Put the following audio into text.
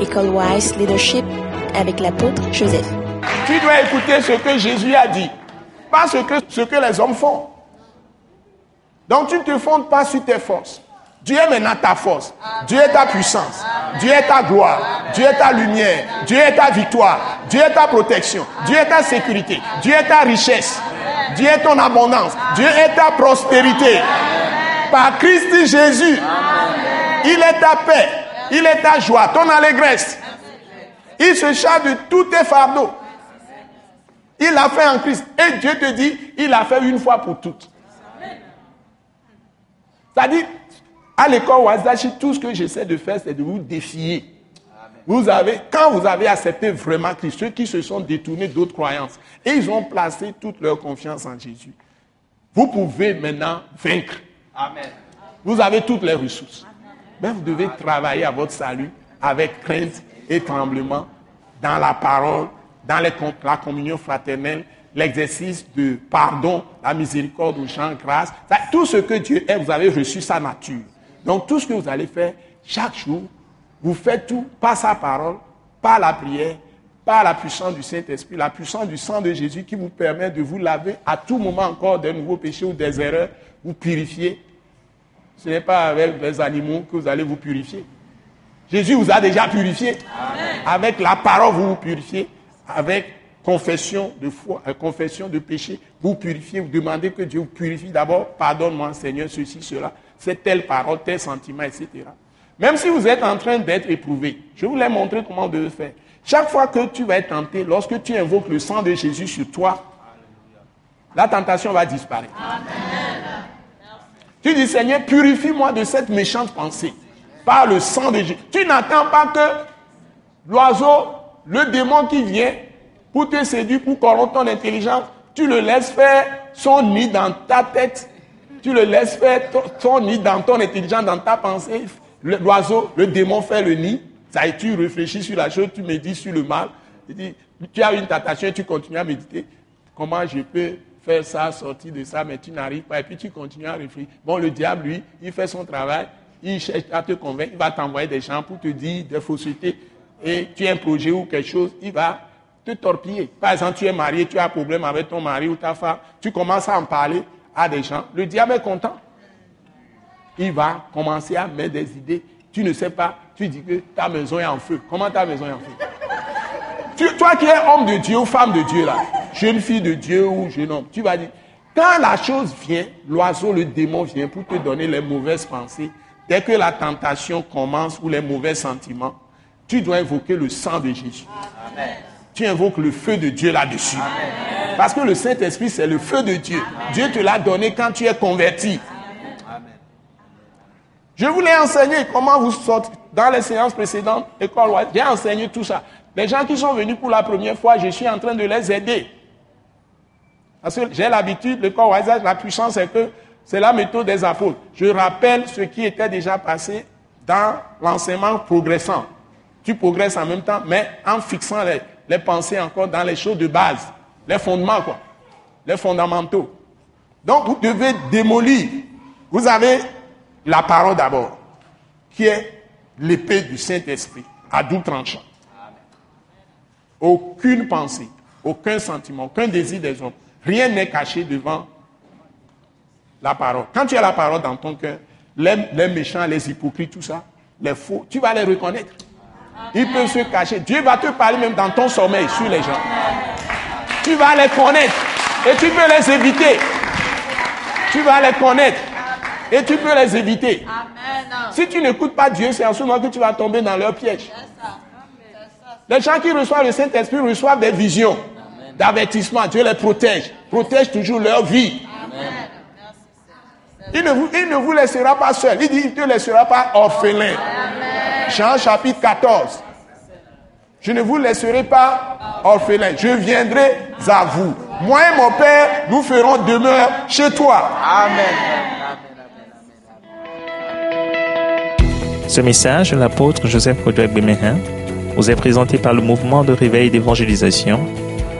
École Wise Leadership avec l'apôtre Joseph. Tu dois écouter ce que Jésus a dit, pas ce que, ce que les hommes font. Donc tu ne te fondes pas sur tes forces. Dieu est maintenant ta force. Dieu est ta puissance. Dieu est ta gloire. Dieu est ta lumière. Dieu est ta victoire. Dieu est ta protection. Dieu est ta sécurité. Dieu est ta richesse. Dieu est ton abondance. Dieu est ta prospérité. Par Christ Jésus, il est ta paix. Il est ta joie, ton allégresse. Il se charge de tous tes fardeaux. Il l'a fait en Christ. Et Dieu te dit, il l'a fait une fois pour toutes. C'est-à-dire, à l'école Wazashi, tout ce que j'essaie de faire, c'est de vous défier. Vous avez, quand vous avez accepté vraiment Christ, ceux qui se sont détournés d'autres croyances, et ils ont placé toute leur confiance en Jésus, vous pouvez maintenant vaincre. Amen. Vous avez toutes les ressources. Mais vous devez travailler à votre salut avec crainte et tremblement dans la parole, dans la communion fraternelle, l'exercice de pardon, la miséricorde aux gens, grâce. Tout ce que Dieu est, vous avez reçu sa nature. Donc tout ce que vous allez faire chaque jour, vous faites tout par sa parole, par la prière, par la puissance du Saint-Esprit, la puissance du sang de Jésus qui vous permet de vous laver à tout moment encore des nouveaux péchés ou des erreurs, vous purifier. Ce n'est pas avec les animaux que vous allez vous purifier. Jésus vous a déjà purifié. Avec la parole, vous vous purifiez. Avec confession de foi, euh, confession de péché, vous purifiez, vous demandez que Dieu vous purifie d'abord. Pardonne-moi, Seigneur, ceci, cela c'est telle parole, tel sentiment, etc. Même si vous êtes en train d'être éprouvé, je vous l'ai montré comment vous devez faire. Chaque fois que tu vas être tenté, lorsque tu invoques le sang de Jésus sur toi, la tentation va disparaître. Tu dis, Seigneur, purifie-moi de cette méchante pensée par le sang de Jésus. Tu n'attends pas que l'oiseau, le démon qui vient pour te séduire, pour corrompre ton intelligence, tu le laisses faire son nid dans ta tête tu le laisses faire ton, nid dans ton intelligence, dans ta pensée. L'oiseau, le, démon fait le nid. Ça, et tu réfléchis sur la chose, tu médites sur le mal. Tu, as une tentation et tu continues à méditer. Comment je peux faire ça, sortir de ça, mais tu n'arrives pas. Et puis tu continues à réfléchir. Bon, le diable, lui, il fait son travail. Il cherche à te convaincre. Il va t'envoyer des gens pour te dire des faussetés. Et tu as un projet ou quelque chose, il va te torpiller. Par exemple, tu es marié, tu as un problème avec ton mari ou ta femme. Tu commences à en parler à des gens, le diable est content. Il va commencer à mettre des idées. Tu ne sais pas, tu dis que ta maison est en feu. Comment ta maison est en feu? Toi qui es homme de Dieu ou femme de Dieu, là, jeune fille de Dieu ou jeune homme, tu vas dire, quand la chose vient, l'oiseau, le démon vient pour te donner les mauvaises pensées, dès que la tentation commence ou les mauvais sentiments, tu dois invoquer le sang de Jésus. Tu invoques le feu de Dieu là-dessus. Parce que le Saint-Esprit, c'est le feu de Dieu. Dieu te l'a donné quand tu es converti. Je voulais enseigner comment vous sortez. Dans les séances précédentes, école j'ai enseigné tout ça. Les gens qui sont venus pour la première fois, je suis en train de les aider. Parce que j'ai l'habitude, le corps la puissance, c'est que c'est la méthode des apôtres. Je rappelle ce qui était déjà passé dans l'enseignement progressant. Tu progresses en même temps, mais en fixant les, les pensées encore dans les choses de base. Les fondements, quoi. Les fondamentaux. Donc, vous devez démolir. Vous avez la parole d'abord, qui est l'épée du Saint-Esprit, à double tranchant. Aucune pensée, aucun sentiment, aucun désir des hommes. Rien n'est caché devant la parole. Quand tu as la parole dans ton cœur, les, les, méchants, les hypocrites, tout ça, les faux, tu vas les reconnaître. Ils peuvent se cacher. Dieu va te parler même dans ton sommeil sur les gens tu vas les connaître et tu peux les éviter. Tu vas les connaître et tu peux les éviter. Si tu n'écoutes pas Dieu, c'est en ce moment que tu vas tomber dans leur piège. Les gens qui reçoivent le Saint-Esprit reçoivent des visions d'avertissement. Dieu les protège. Protège toujours leur vie. Il ne, vous, il ne vous laissera pas seul. Il dit, il ne te laissera pas orphelin. Jean chapitre 14. Je ne vous laisserai pas orphelin. Je viendrai à vous. Moi et mon Père, nous ferons demeure chez toi. Amen. Ce message de l'apôtre Joseph Kodouak Bemehin vous est présenté par le mouvement de réveil d'évangélisation,